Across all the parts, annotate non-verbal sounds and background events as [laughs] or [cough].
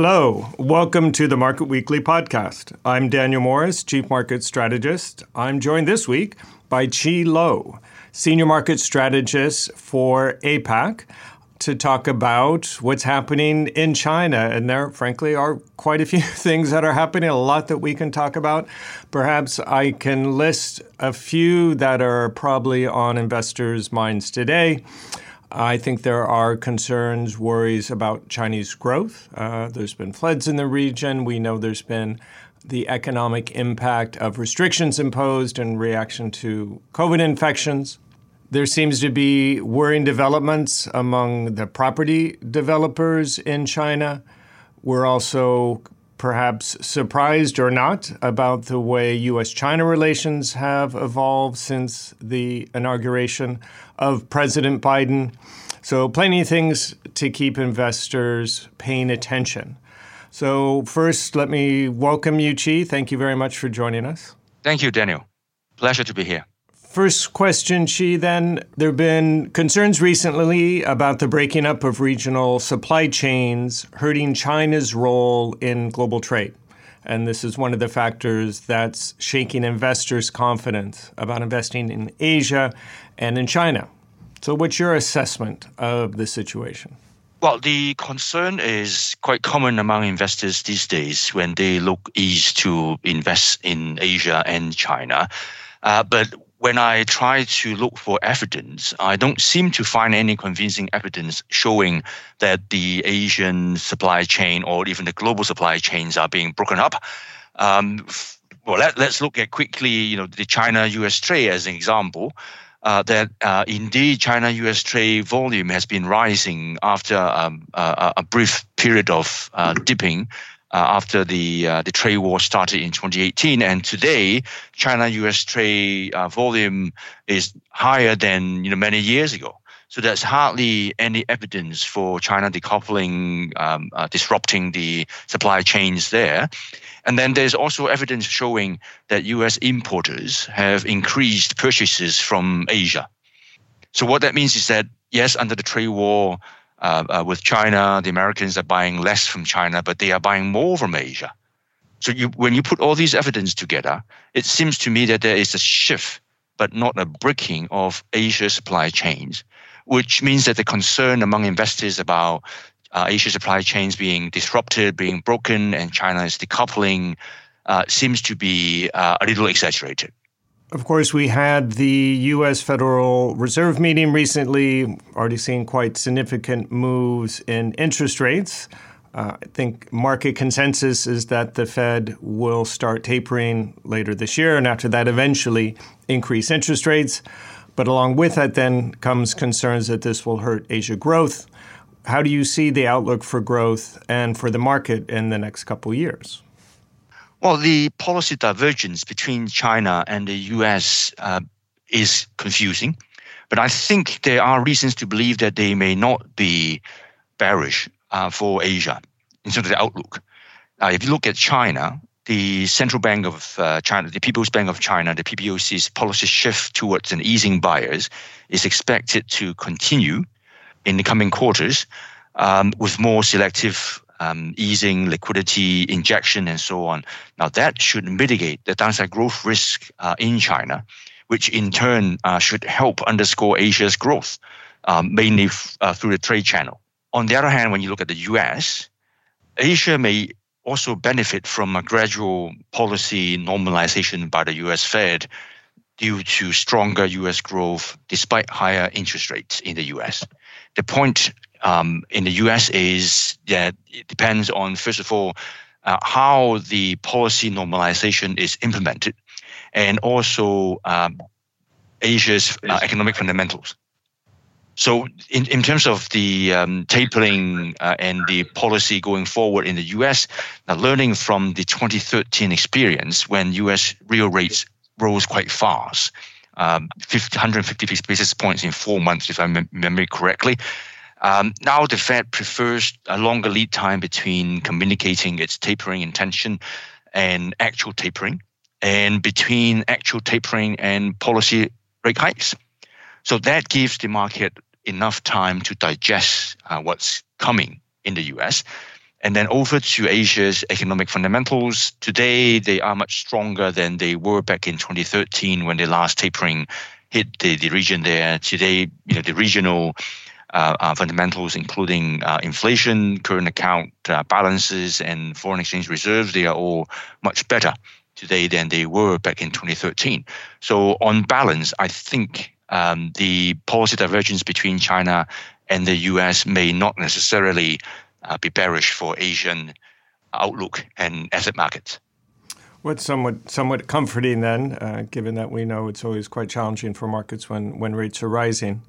Hello, welcome to the Market Weekly podcast. I'm Daniel Morris, Chief Market Strategist. I'm joined this week by Chi Lo, Senior Market Strategist for APAC, to talk about what's happening in China. And there, frankly, are quite a few [laughs] things that are happening, a lot that we can talk about. Perhaps I can list a few that are probably on investors' minds today. I think there are concerns, worries about Chinese growth. Uh, there's been floods in the region. We know there's been the economic impact of restrictions imposed in reaction to COVID infections. There seems to be worrying developments among the property developers in China. We're also perhaps surprised or not about the way U.S. China relations have evolved since the inauguration of President Biden. So, plenty of things to keep investors paying attention. So, first, let me welcome you, Chi. Thank you very much for joining us. Thank you, Daniel. Pleasure to be here. First question, Chi, then. There have been concerns recently about the breaking up of regional supply chains hurting China's role in global trade. And this is one of the factors that's shaking investors' confidence about investing in Asia and in China. So, what's your assessment of the situation? Well, the concern is quite common among investors these days when they look east to invest in Asia and China. Uh, but when I try to look for evidence, I don't seem to find any convincing evidence showing that the Asian supply chain or even the global supply chains are being broken up. Um, well, let, us look at quickly, you know, the China-U.S. trade as an example. Uh, that uh, indeed China-U.S. trade volume has been rising after um, a, brief period of uh, dipping after the uh, the trade war started in 2018, and today China-U.S. trade uh, volume is higher than you know many years ago. So there's hardly any evidence for China decoupling, um, uh, disrupting the supply chains there. And then there's also evidence showing that US importers have increased purchases from Asia. So what that means is that, yes, under the trade war, uh, uh, with China, the Americans are buying less from China, but they are buying more from Asia. So you, when you put all these evidence together, it seems to me that there is a shift, but not a breaking of Asia supply chains, which means that the concern among investors about uh, Asia supply chains being disrupted, being broken, and China is decoupling uh, seems to be uh, a little exaggerated. Of course, we had the U.S. Federal Reserve meeting recently, already seeing quite significant moves in interest rates. Uh, I think market consensus is that the Fed will start tapering later this year, and after that, eventually increase interest rates. But along with that, then comes concerns that this will hurt Asia growth. How do you see the outlook for growth and for the market in the next couple years? Well, the policy divergence between China and the US uh, is confusing, but I think there are reasons to believe that they may not be bearish uh, for Asia in terms of the outlook. Uh, if you look at China, the Central Bank of uh, China, the People's Bank of China, the PBOC's policy shift towards an easing bias is expected to continue in the coming quarters um, with more selective um, easing, liquidity injection, and so on. Now, that should mitigate the downside growth risk uh, in China, which in turn uh, should help underscore Asia's growth, um, mainly f- uh, through the trade channel. On the other hand, when you look at the US, Asia may also benefit from a gradual policy normalization by the US Fed due to stronger US growth despite higher interest rates in the US. The point um, in the US is that it depends on, first of all, uh, how the policy normalization is implemented and also um, Asia's uh, economic fundamentals. So, in, in terms of the um, tapering uh, and the policy going forward in the US, now learning from the 2013 experience when US real rates rose quite fast, um, 50, 150 basis points in four months, if I remember correctly, um, now the Fed prefers a longer lead time between communicating its tapering intention and actual tapering, and between actual tapering and policy rate hikes. So that gives the market enough time to digest uh, what's coming in the US. And then over to Asia's economic fundamentals, today they are much stronger than they were back in 2013 when the last tapering hit the, the region there. Today, you know, the regional uh, uh, fundamentals, including uh, inflation, current account uh, balances, and foreign exchange reserves, they are all much better today than they were back in 2013. So, on balance, I think um, the policy divergence between China and the US may not necessarily be bearish for Asian outlook and asset markets. What's somewhat somewhat comforting then, uh, given that we know it's always quite challenging for markets when when rates are rising.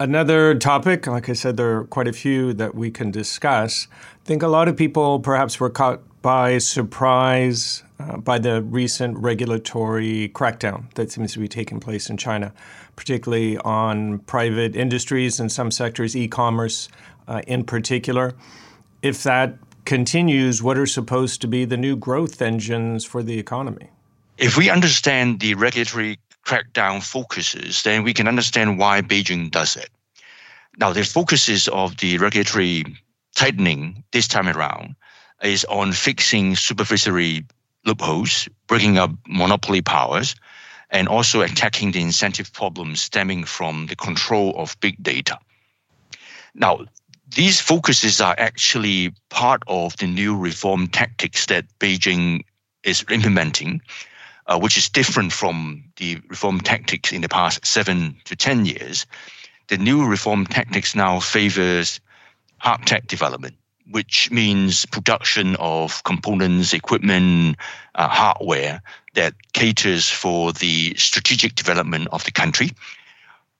Another topic, like I said, there are quite a few that we can discuss. I think a lot of people perhaps were caught by surprise uh, by the recent regulatory crackdown that seems to be taking place in China, particularly on private industries and some sectors, e commerce uh, in particular. If that continues, what are supposed to be the new growth engines for the economy? If we understand the regulatory crackdown focuses, then we can understand why Beijing does it. Now, the focuses of the regulatory tightening this time around is on fixing supervisory loopholes, breaking up monopoly powers, and also attacking the incentive problems stemming from the control of big data. Now, these focuses are actually part of the new reform tactics that Beijing is implementing, uh, which is different from the reform tactics in the past seven to 10 years. The new reform tactics now favors hard tech development, which means production of components, equipment, uh, hardware that caters for the strategic development of the country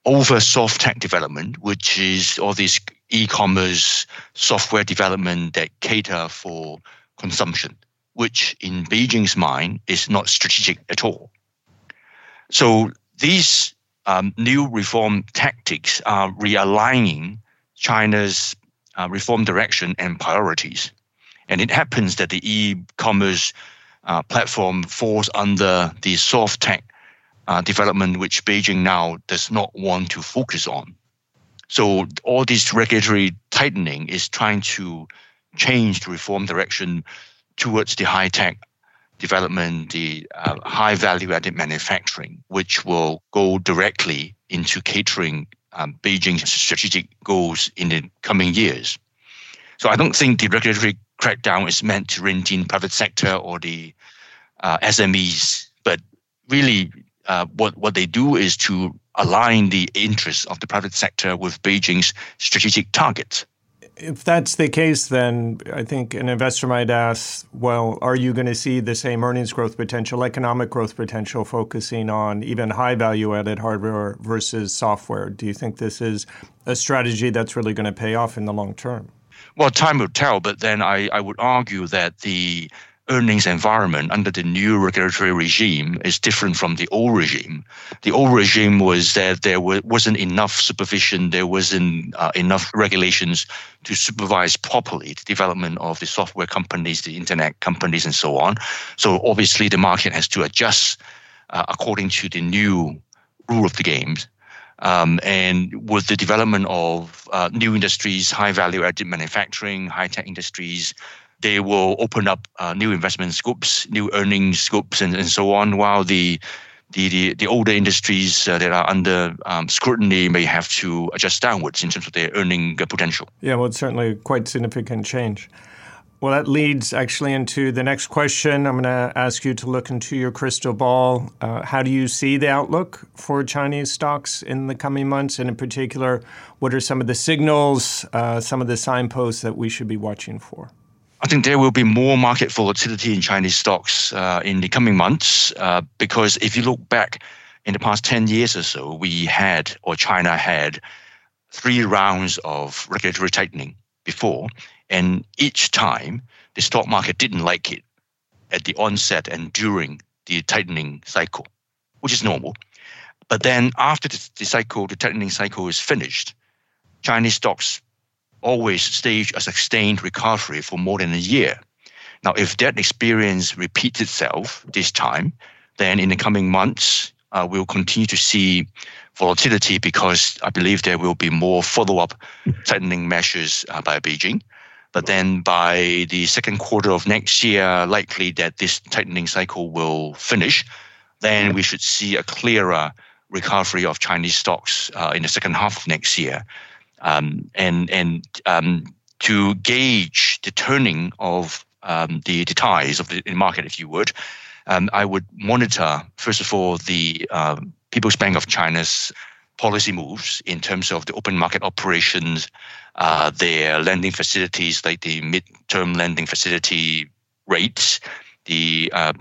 over soft tech development, which is all these e-commerce software development that cater for consumption, which in Beijing's mind is not strategic at all. So these um, new reform tactics are realigning China's uh, reform direction and priorities. And it happens that the e-commerce uh, platform falls under the soft tech uh, development, which Beijing now does not want to focus on. So all this regulatory tightening is trying to change the reform direction towards the high tech development, the uh, high value added manufacturing, which will go directly into catering um, Beijing's strategic goals in the coming years. So I don't think the regulatory crackdown is meant to rein in private sector or the uh, SMEs, but really uh, what what they do is to align the interests of the private sector with Beijing's strategic targets. If that's the case, then I think an investor might ask, well, are you going to see the same earnings growth potential, economic growth potential, focusing on even high value added hardware versus software? Do you think this is a strategy that's really going to pay off in the long term? Well, time will tell, but then I, I would argue that the earnings environment under the new regulatory regime is different from the old regime. The old regime was that there wasn't enough supervision, there wasn't uh, enough regulations to supervise properly the development of the software companies, the internet companies, and so on. So obviously, the market has to adjust uh, according to the new rule of the game. Um, and with the development of uh, new industries, high value added manufacturing, high tech industries, they will open up uh, new investment scopes, new earning scopes, and, and so on, while the the, the, the older industries uh, that are under um, scrutiny may have to adjust downwards in terms of their earning potential. Yeah, well, it's certainly quite significant change. Well, that leads actually into the next question. I'm going to ask you to look into your crystal ball. Uh, how do you see the outlook for Chinese stocks in the coming months? And in particular, what are some of the signals, uh, some of the signposts that we should be watching for? I think there will be more market volatility in Chinese stocks uh, in the coming months uh, because if you look back in the past 10 years or so, we had, or China had, three rounds of regulatory tightening before. And each time, the stock market didn't like it at the onset and during the tightening cycle, which is normal. But then after the, cycle, the tightening cycle is finished, Chinese stocks always stage a sustained recovery for more than a year. Now, if that experience repeats itself this time, then in the coming months, uh, we'll continue to see volatility because I believe there will be more follow up tightening measures uh, by Beijing. But then by the second quarter of next year, likely that this tightening cycle will finish. Then we should see a clearer recovery of Chinese stocks uh, in the second half of next year. Um, and and um, to gauge the turning of um, the, the ties of the, market, if you would, um, I would monitor, first of all, the uh, People's Bank of China's policy moves in terms of the open market operations, uh, their lending facilities like the mid-term lending facility rates, the uh,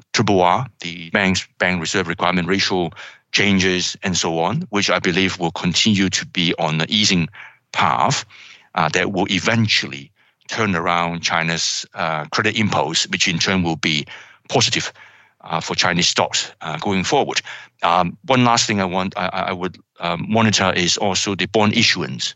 the bank's bank reserve requirement ratio changes, and so on, which I believe will continue to be on the easing path uh, that will eventually turn around China's uh, credit impulse, which in turn will be positive uh, for Chinese stocks uh, going forward. Um, one last thing I want I, I would um, monitor is also the bond issuance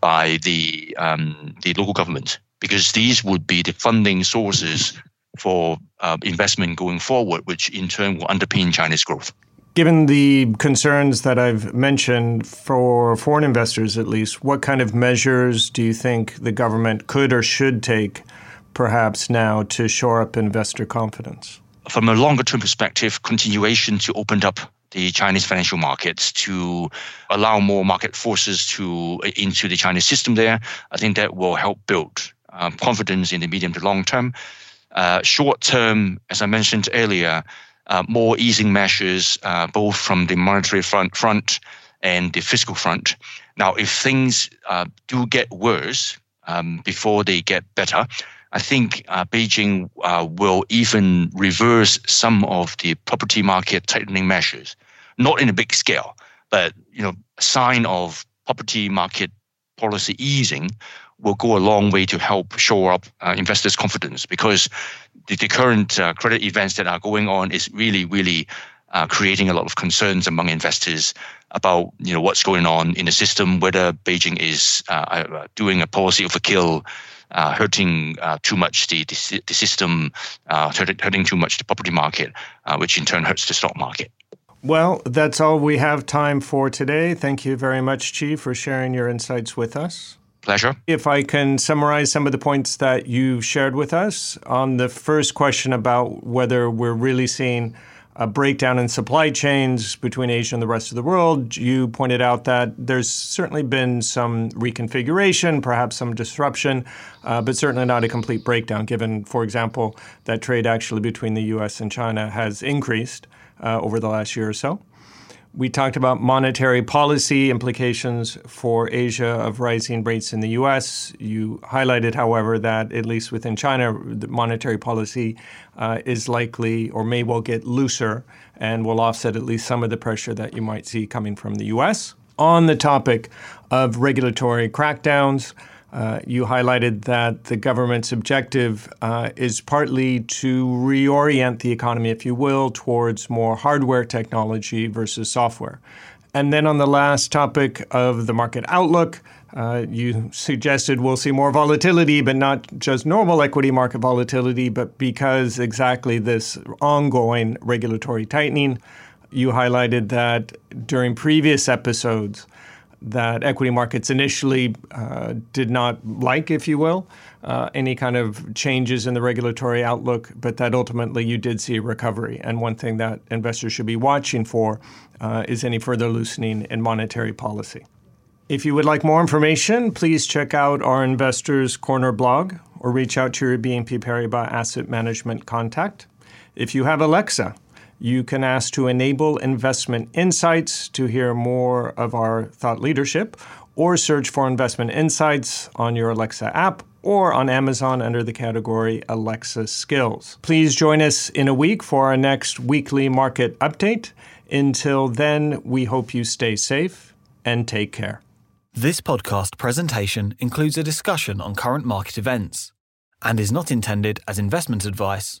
by the um, the local government because these would be the funding sources for uh, investment going forward, which in turn will underpin China's growth. Given the concerns that I've mentioned for foreign investors, at least, what kind of measures do you think the government could or should take, perhaps now, to shore up investor confidence? From a longer term perspective, continuation to open up the Chinese financial markets to allow more market forces to into the Chinese system there. I think that will help build uh, confidence in the medium to long term. Uh, short term, as I mentioned earlier, uh, more easing measures, uh, both from the monetary front, front and the fiscal front. Now, if things uh, do get worse um, before they get better, I think uh, Beijing uh, will even reverse some of the property market tightening measures, not in a big scale, but you know, a sign of property market policy easing will go a long way to help shore up uh, investors' confidence because the, the current uh, credit events that are going on is really, really uh, creating a lot of concerns among investors about you know what's going on in the system, whether Beijing is uh, uh, doing a policy of a kill, uh, hurting too much the the, the system, hurting too much the property market, which in turn hurts the stock market. Well, that's all we have time for today. Thank you very much, Chi, for sharing your insights with us. Pleasure. If I can summarize some of the points that you shared with us on the first question about whether we're really seeing a breakdown in supply chains between Asia and the rest of the world, you pointed out that there's certainly been some reconfiguration, perhaps some disruption, uh, but certainly not a complete breakdown, given, for example, that trade actually between the US and China has increased uh, over the last year or so. We talked about monetary policy implications for Asia of rising rates in the US. You highlighted, however, that at least within China, the monetary policy uh, is likely or may well get looser and will offset at least some of the pressure that you might see coming from the US. On the topic of regulatory crackdowns, uh, you highlighted that the government's objective uh, is partly to reorient the economy, if you will, towards more hardware technology versus software. And then on the last topic of the market outlook, uh, you suggested we'll see more volatility, but not just normal equity market volatility, but because exactly this ongoing regulatory tightening. You highlighted that during previous episodes, that equity markets initially uh, did not like, if you will, uh, any kind of changes in the regulatory outlook, but that ultimately you did see a recovery. And one thing that investors should be watching for uh, is any further loosening in monetary policy. If you would like more information, please check out our Investors Corner blog or reach out to your BNP Paribas Asset Management contact. If you have Alexa, you can ask to enable investment insights to hear more of our thought leadership, or search for investment insights on your Alexa app or on Amazon under the category Alexa Skills. Please join us in a week for our next weekly market update. Until then, we hope you stay safe and take care. This podcast presentation includes a discussion on current market events and is not intended as investment advice